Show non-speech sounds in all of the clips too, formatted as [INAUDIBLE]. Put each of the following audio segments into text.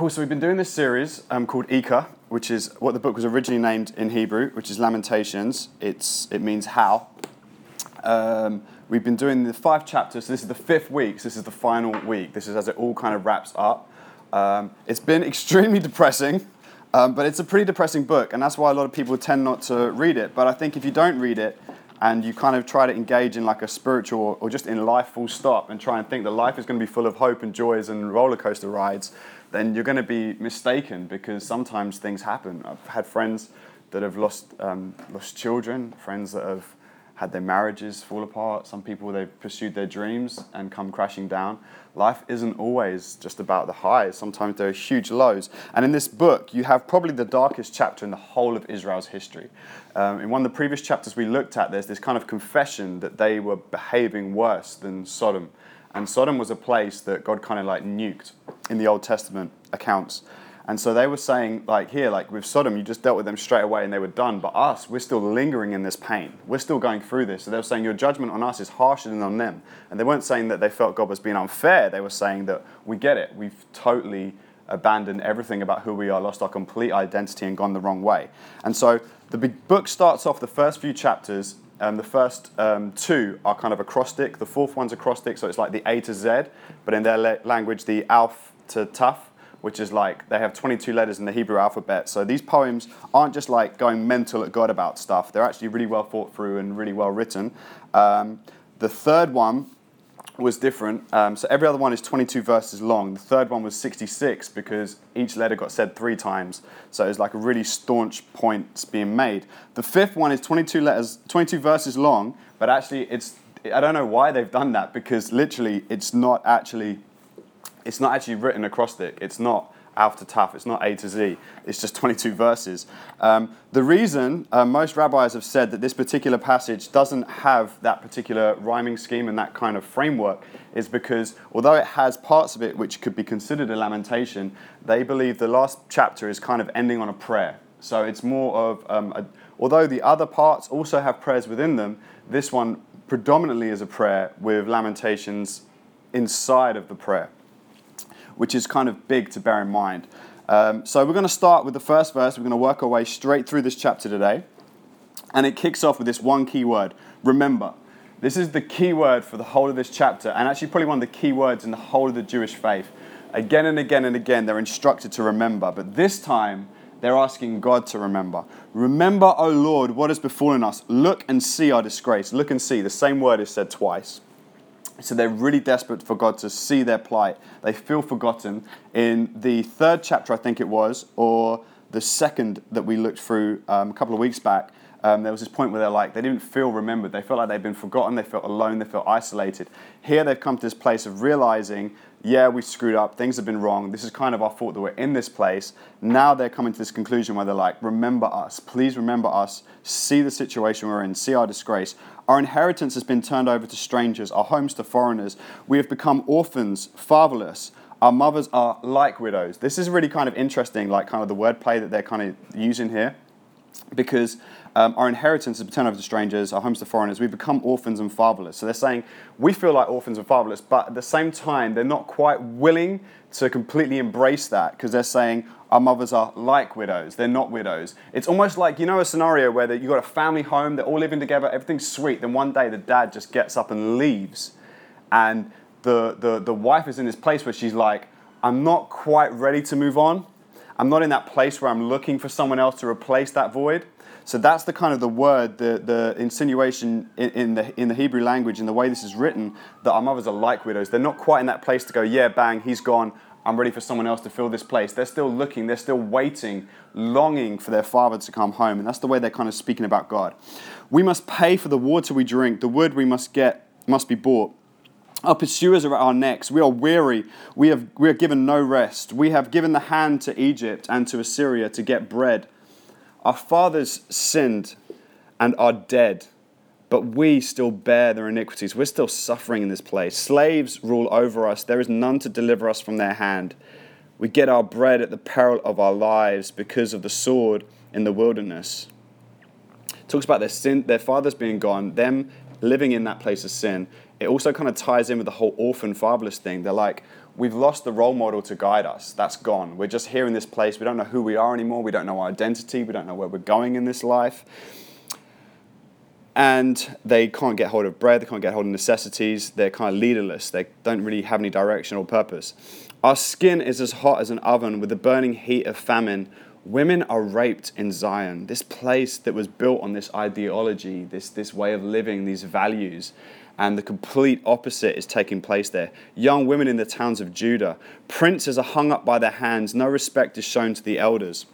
Cool. So we've been doing this series um, called Ika, which is what the book was originally named in Hebrew, which is Lamentations. It's it means how. Um, we've been doing the five chapters. So this is the fifth week. So this is the final week. This is as it all kind of wraps up. Um, it's been [LAUGHS] extremely depressing, um, but it's a pretty depressing book, and that's why a lot of people tend not to read it. But I think if you don't read it, and you kind of try to engage in like a spiritual or just in life full stop and try and think that life is going to be full of hope and joys and roller coaster rides, then you're going to be mistaken because sometimes things happen. I've had friends that have lost, um, lost children, friends that have had their marriages fall apart, some people they've pursued their dreams and come crashing down. Life isn't always just about the highs, sometimes there are huge lows. And in this book, you have probably the darkest chapter in the whole of Israel's history. Um, in one of the previous chapters we looked at, there's this kind of confession that they were behaving worse than Sodom. And Sodom was a place that God kind of like nuked in the Old Testament accounts. And so they were saying, like here, like with Sodom, you just dealt with them straight away and they were done. But us, we're still lingering in this pain. We're still going through this. So they were saying, your judgment on us is harsher than on them. And they weren't saying that they felt God was being unfair. They were saying that we get it. We've totally abandoned everything about who we are, lost our complete identity, and gone the wrong way. And so the book starts off the first few chapters. Um, the first um, two are kind of acrostic. The fourth one's acrostic, so it's like the A to Z, but in their la- language, the Alf to Taf which is like they have 22 letters in the Hebrew alphabet. So these poems aren't just like going mental at God about stuff, they're actually really well thought through and really well written. Um, the third one was different. Um, so every other one is 22 verses long. The third one was 66 because each letter got said three times. So it was like a really staunch points being made. The fifth one is 22 letters, 22 verses long, but actually it's I don't know why they've done that because literally it's not actually it's not actually written acrostic. It's not Alf to. It's not A to Z. It's just [LAUGHS] 22 verses. Um, the reason uh, most rabbis have said that this particular passage doesn't have that particular rhyming scheme and that kind of framework is because although it has parts of it which could be considered a lamentation, they believe the last chapter is kind of ending on a prayer. So it's more of, um, a, although the other parts also have prayers within them, this one predominantly is a prayer with lamentations inside of the prayer which is kind of big to bear in mind. Um, so we're going to start with the first verse. We're going to work our way straight through this chapter today. And it kicks off with this one key word remember. This is the key word for the whole of this chapter, and actually, probably one of the key words in the whole of the Jewish faith. Again and again and again, they're instructed to remember, but this time, they're asking God to remember. Remember, O Lord, what has befallen us. Look and see our disgrace. Look and see. The same word is said twice. So they're really desperate for God to see their plight. They feel forgotten. In the third chapter, I think it was, or the second that we looked through um, a couple of weeks back, um, there was this point where they're like, they didn't feel remembered. They felt like they'd been forgotten. They felt alone. They felt isolated. Here they've come to this place of realizing, yeah, we screwed up. Things have been wrong. This is kind of our fault that we're in this place. Now they're coming to this conclusion where they're like, remember us. Please remember us. See the situation we're in. See our disgrace. Our inheritance has been turned over to strangers, our homes to foreigners. We have become orphans, fatherless. Our mothers are like widows. This is really kind of interesting, like kind of the wordplay that they're kind of using here, because um, our inheritance is turned over to strangers, our homes to foreigners. We've become orphans and fatherless. So they're saying we feel like orphans and fatherless, but at the same time, they're not quite willing to completely embrace that because they're saying our mothers are like widows. They're not widows. It's almost like, you know, a scenario where you've got a family home, they're all living together, everything's sweet. Then one day the dad just gets up and leaves. And the, the, the wife is in this place where she's like, I'm not quite ready to move on. I'm not in that place where I'm looking for someone else to replace that void. So that's the kind of the word, the, the insinuation in, in, the, in the Hebrew language, in the way this is written, that our mothers are like widows. They're not quite in that place to go, yeah, bang, he's gone. I'm ready for someone else to fill this place. They're still looking, they're still waiting, longing for their father to come home. And that's the way they're kind of speaking about God. We must pay for the water we drink, the wood we must get must be bought. Our pursuers are at our necks. We are weary. We, have, we are given no rest. We have given the hand to Egypt and to Assyria to get bread. Our fathers sinned and are dead, but we still bear their iniquities. We're still suffering in this place. Slaves rule over us. There is none to deliver us from their hand. We get our bread at the peril of our lives because of the sword in the wilderness. It talks about their sin, their fathers being gone, them living in that place of sin. It also kind of ties in with the whole orphan fatherless thing. They're like, we've lost the role model to guide us. That's gone. We're just here in this place. We don't know who we are anymore. We don't know our identity. We don't know where we're going in this life. And they can't get hold of bread. They can't get hold of necessities. They're kind of leaderless. They don't really have any direction or purpose. Our skin is as hot as an oven with the burning heat of famine. Women are raped in Zion, this place that was built on this ideology, this, this way of living, these values and the complete opposite is taking place there. Young women in the towns of Judah, princes are hung up by their hands, no respect is shown to the elders.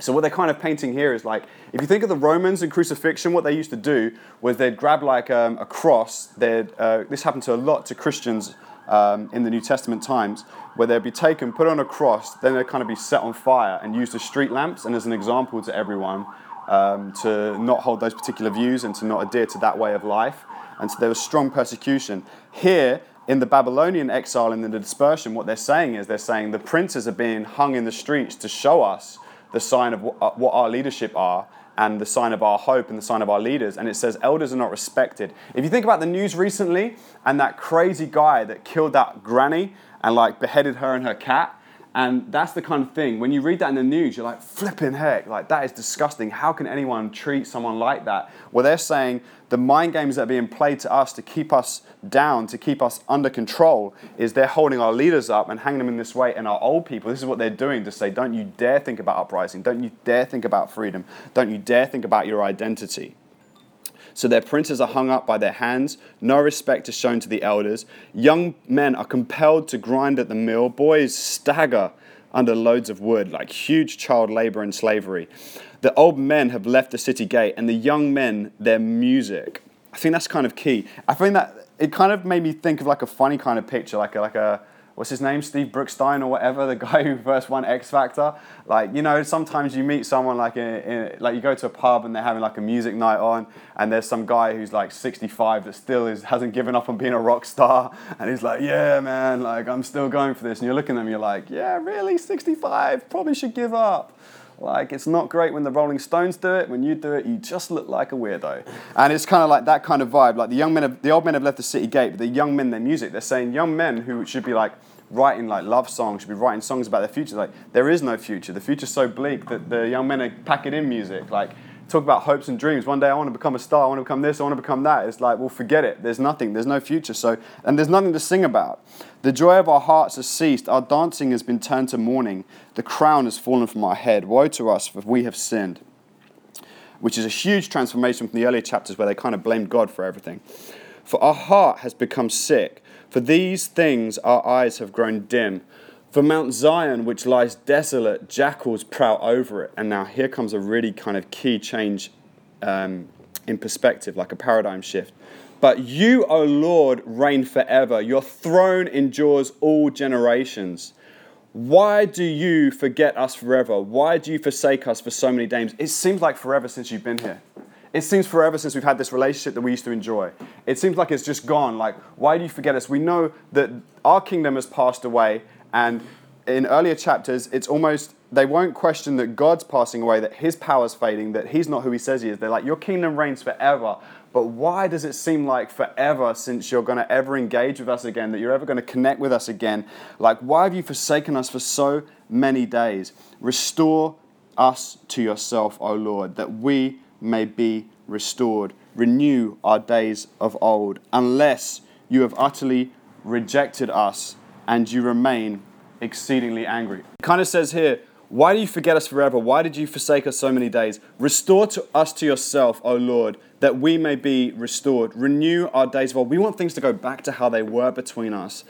So, what they're kind of painting here is like, if you think of the Romans and crucifixion, what they used to do was they'd grab like um, a cross. They'd, uh, this happened to a lot to Christians um, in the New Testament times, where they'd be taken, put on a cross, then they'd kind of be set on fire and used as street lamps and as an example to everyone um, to not hold those particular views and to not adhere to that way of life and so there was strong persecution. Here, in the Babylonian exile and in the dispersion, what they're saying is they're saying the princes are being hung in the streets to show us the sign of uh, what our leadership are and the sign of our hope and the sign of our leaders. And it says elders are not respected. If you think about the news recently and that crazy guy that killed that granny and like beheaded her and her cat, and that's the kind of thing, when you read that in the news, you're like, flipping heck, like that is disgusting. How can anyone treat someone like that? Well, they're saying the mind games that are being played to us to keep us down, to keep us under control, is they're holding our leaders up and hanging them in this way. And our old people, this is what they're doing to say, don't you dare think about uprising. Don't you dare think about freedom. Don't you dare think about your identity. So their princes are hung up by their hands, no respect is shown to the elders. Young men are compelled to grind at the mill, boys stagger under loads of wood, like huge child labor and slavery. The old men have left the city gate, and the young men their music. I think that's kind of key. I think that it kind of made me think of like a funny kind of picture, like a, like a what's his name, Steve Brookstein or whatever, the [LAUGHS] guy who first won X Factor. Like, you know, sometimes you meet someone like in, in, like you go to a pub and they're having like a music night on, and there's some guy who's like 65 that still is hasn't given up on being a rock star, and he's like, yeah, man, like I'm still going for this. And you're looking at him, you're like, yeah, really, 65, probably should give up. Like, it's not great when the Rolling Stones do it. When you do it, you just look like a weirdo. And it's kind of like that kind of vibe. Like, the young men, have, the old men have left the city gate, but the young men, their music, they're saying young men who should be like, writing like love songs, should be writing songs about their future. Like there is no future. The future's so bleak that the young men are packing in music. Like talk about hopes and dreams. One day I want to become a star. I want to become this. I want to become that. It's like well, forget it. There's nothing. There's no future. So and there's nothing to sing about. The joy of our hearts has ceased. Our dancing has been turned to mourning. The crown has fallen from our head. Woe to us, for we have sinned. Which is a huge transformation from the earlier chapters where they kind of blamed God for everything. For our heart has become sick. For these things our eyes have grown dim. For Mount Zion, which lies desolate, jackals prowl over it. And now here comes a really kind of key change um, in perspective, like a paradigm shift. But you, O Lord, reign forever. Your throne endures all generations. Why do you forget us forever? Why do you forsake us for so many days? It seems like forever since you've been here. It seems forever since we've had this relationship that we used to enjoy. It seems like it's just gone. Like, why do you forget us? We know that our kingdom has passed away, and in earlier chapters, it's almost they won't question that God's passing away, that his power's fading, that he's not who he says he is. They're like, Your kingdom reigns forever. But why does it seem like forever since you're going to ever engage with us again, that you're ever going to connect with us again? Like, why have you forsaken us for so many days? Restore us to yourself, O Lord, that we may be restored. Renew our days of old, unless you have utterly rejected us and you remain exceedingly angry. It kind of says here, why do you forget us forever? Why did you forsake us so many days? Restore to us to yourself, O Lord, that we may be restored. Renew our days of old. We want things to go back to how they were between us.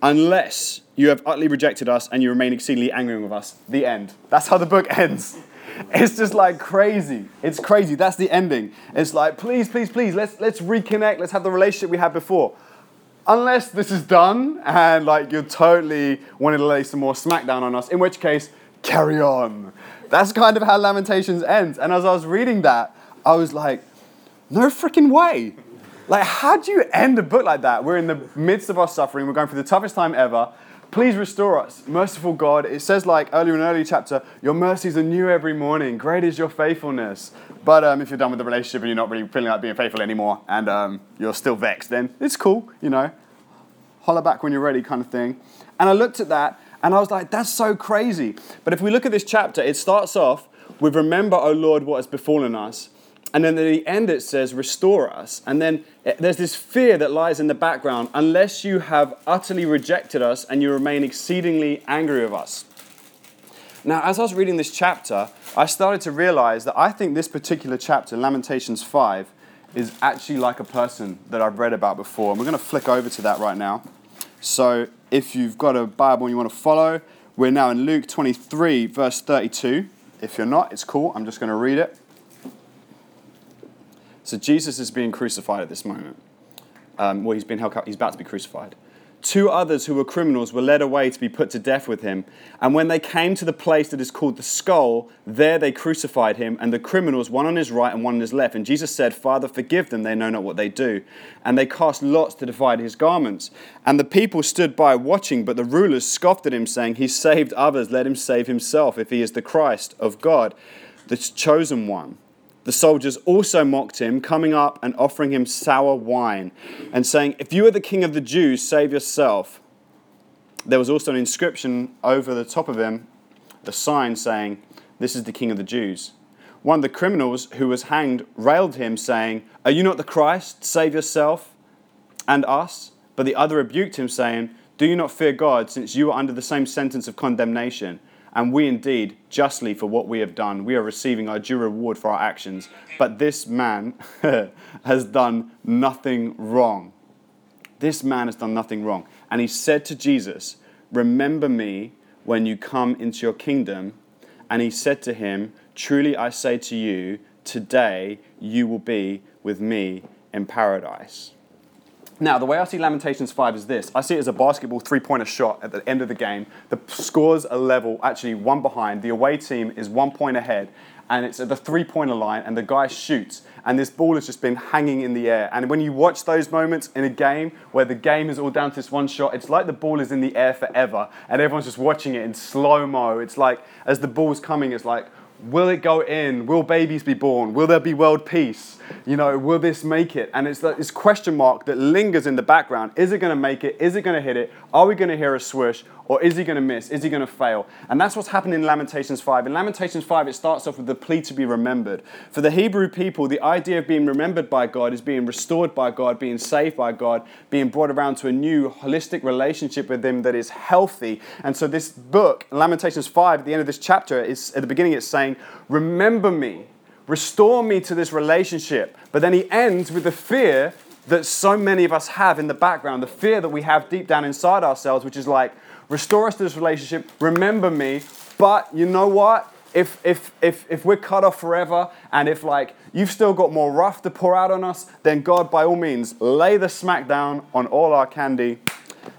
Unless you have utterly rejected us and you remain exceedingly angry with us. The end. That's how the book [LAUGHS] ends. It's just like crazy. It's crazy. That's the ending. It's like, please, please, please, let's let's reconnect. Let's have the relationship we had before. Unless this is done and like you're totally wanting to lay some more smackdown on us, in which case, carry on. That's kind of how Lamentations ends. And as I was reading that, I was like, no freaking way. Like, how do you end a book like that? We're in the midst of our suffering, we're going through the toughest time ever, Please restore us, merciful God. It says, like earlier in early chapter, your mercies are new every morning. Great is your faithfulness. But um, if you're done with the relationship and you're not really feeling like being faithful anymore and um, you're still vexed, then it's cool, you know. holler back when you're ready kind of thing. And I looked at that and I was like, that's so crazy. But if we look at this chapter, it starts off with Remember, O Lord, what has befallen us. And then at the end it says, Restore us. And then eh, there's this fear that lies in the background unless you have utterly rejected us and you remain exceedingly angry with us. Now, as I was reading this chapter, I started to realize that I think this particular chapter, Lamentations 5, is actually like a person that I've read about before. And we're going to flick over to that right now. So if you've got a Bible and you want to follow, we're now in Luke 23, verse 32. If you're not, it's cool. I'm just going to read it. So Jesus is being crucified at this moment. Um, well, he's been held, he's about to be crucified. Two others who were criminals were led away to be put to death with him. And when they came to the place that is called the skull, there they crucified him, and the criminals, one on his right and one on his left. And Jesus said, Father, forgive them, they know not what they do. And they cast lots to divide his garments. And the people stood by watching, but the rulers scoffed at him, saying, He saved others, let him save himself, if he is the Christ of God, the chosen one. The soldiers also mocked him, coming up and offering him sour wine, and saying, If you are the king of the Jews, save yourself. There was also an inscription over the top of him, a sign saying, This is the king of the Jews. One of the criminals who was hanged railed him, saying, Are you not the Christ? Save yourself and us. But the other rebuked him, saying, Do you not fear God, since you are under the same sentence of condemnation? And we indeed, justly for what we have done, we are receiving our due reward for our actions. But this man [LAUGHS] has done nothing wrong. This man has done nothing wrong. And he said to Jesus, Remember me when you come into your kingdom. And he said to him, Truly I say to you, today you will be with me in paradise. Now, the way I see Lamentations 5 is this I see it as a basketball three pointer shot at the end of the game. The scores are level, actually one behind. The away team is one point ahead, and it's at the three pointer line, and the guy shoots, and this ball has just been hanging in the air. And when you watch those moments in a game where the game is all down to this one shot, it's like the ball is in the air forever, and everyone's just watching it in slow mo. It's like as the ball's coming, it's like, Will it go in? Will babies be born? Will there be world peace? You know, will this make it? And it's this question mark that lingers in the background. Is it going to make it? Is it going to hit it? Are we going to hear a swoosh? Or is he going to miss? Is he going to fail? And that's what's happening in Lamentations 5. In Lamentations 5, it starts off with the plea to be remembered. For the Hebrew people, the idea of being remembered by God is being restored by God, being saved by God, being brought around to a new holistic relationship with Him that is healthy. And so, this book, Lamentations 5, at the end of this chapter, is at the beginning, it's saying, Remember me, restore me to this relationship. But then he ends with the fear that so many of us have in the background, the fear that we have deep down inside ourselves, which is like, restore us to this relationship, remember me. But you know what? If, if, if, if we're cut off forever and if like you've still got more rough to pour out on us, then God, by all means, lay the smack down on all our candy.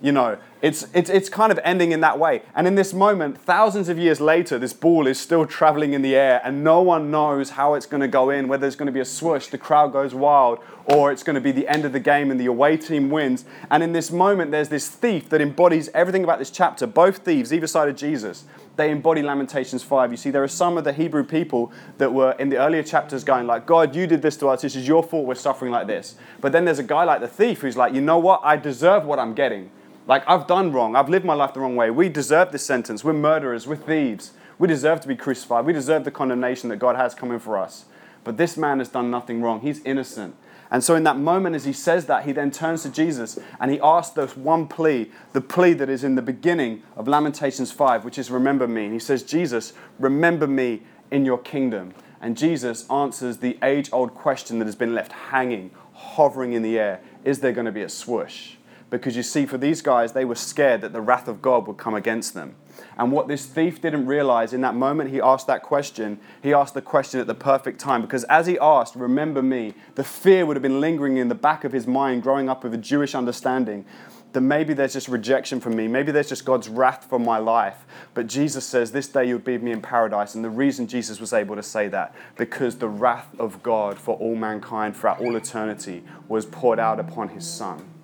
You know, it's, it's, it's kind of ending in that way. And in this moment, thousands of years later, this ball is still traveling in the air, and no one knows how it's going to go in, whether it's going to be a swoosh, the crowd goes wild, or it's going to be the end of the game and the away team wins. And in this moment, there's this thief that embodies everything about this chapter. Both thieves, either side of Jesus, they embody Lamentations 5. You see, there are some of the Hebrew people that were in the earlier chapters going like, God, you did this to us. This is your fault. We're suffering like this. But then there's a guy like the thief who's like, you know what? I deserve what I'm getting. Like, I've done wrong. I've lived my life the wrong way. We deserve this sentence. We're murderers. We're thieves. We deserve to be crucified. We deserve the condemnation that God has coming for us. But this man has done nothing wrong. He's innocent. And so, in that moment, as he says that, he then turns to Jesus and he asks this one plea, the plea that is in the beginning of Lamentations 5, which is, Remember me. And he says, Jesus, remember me in your kingdom. And Jesus answers the age old question that has been left hanging, hovering in the air Is there going to be a swoosh? Because you see, for these guys, they were scared that the wrath of God would come against them. And what this thief didn't realize in that moment he asked that question, he asked the question at the perfect time. Because as he asked, Remember me, the fear would have been lingering in the back of his mind, growing up with a Jewish understanding that maybe there's just rejection from me. Maybe there's just God's wrath for my life. But Jesus says, This day you'll be with me in paradise. And the reason Jesus was able to say that, because the wrath of God for all mankind throughout all eternity was poured out upon his Son.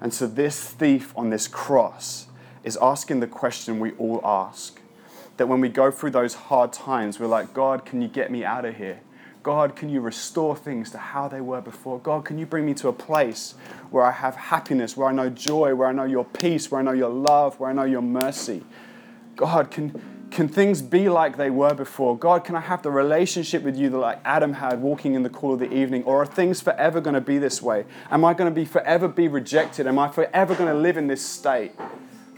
And so this thief on this cross is asking the question we all ask. That when we go through those hard times, we're like, God, can you get me out of here? God, can you restore things to how they were before? God, can you bring me to a place where I have happiness, where I know joy, where I know your peace, where I know your love, where I know your mercy? God, can, can things be like they were before? God, can I have the relationship with you that like Adam had walking in the cool of the evening? Or are things forever going to be this way? Am I going to be forever be rejected? Am I forever going to live in this state?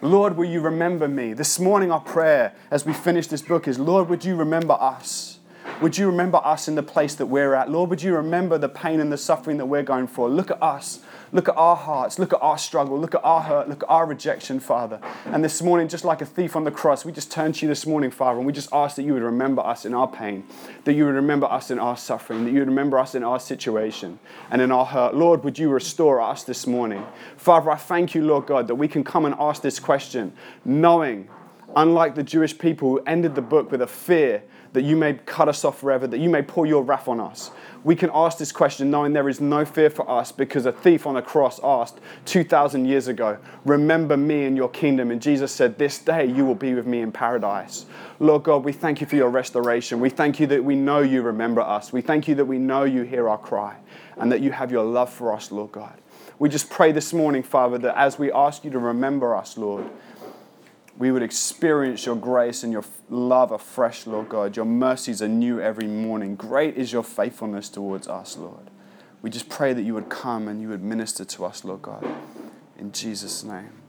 Lord, will you remember me? This morning, our prayer as we finish this book is Lord, would you remember us? Would you remember us in the place that we're at? Lord, would you remember the pain and the suffering that we're going for? Look at us. Look at our hearts. Look at our struggle. Look at our hurt. Look at our rejection, Father. And this morning, just like a thief on the cross, we just turn to you this morning, Father, and we just ask that you would remember us in our pain, that you would remember us in our suffering, that you would remember us in our situation and in our hurt. Lord, would you restore us this morning? Father, I thank you, Lord God, that we can come and ask this question, knowing, unlike the Jewish people who ended the book with a fear that you may cut us off forever, that you may pour your wrath on us. We can ask this question knowing there is no fear for us because a thief on a cross asked 2,000 years ago, Remember me in your kingdom. And Jesus said, This day you will be with me in paradise. Lord God, we thank you for your restoration. We thank you that we know you remember us. We thank you that we know you hear our cry and that you have your love for us, Lord God. We just pray this morning, Father, that as we ask you to remember us, Lord, we would experience your grace and your love afresh, Lord God. Your mercies are new every morning. Great is your faithfulness towards us, Lord. We just pray that you would come and you would minister to us, Lord God. In Jesus' name.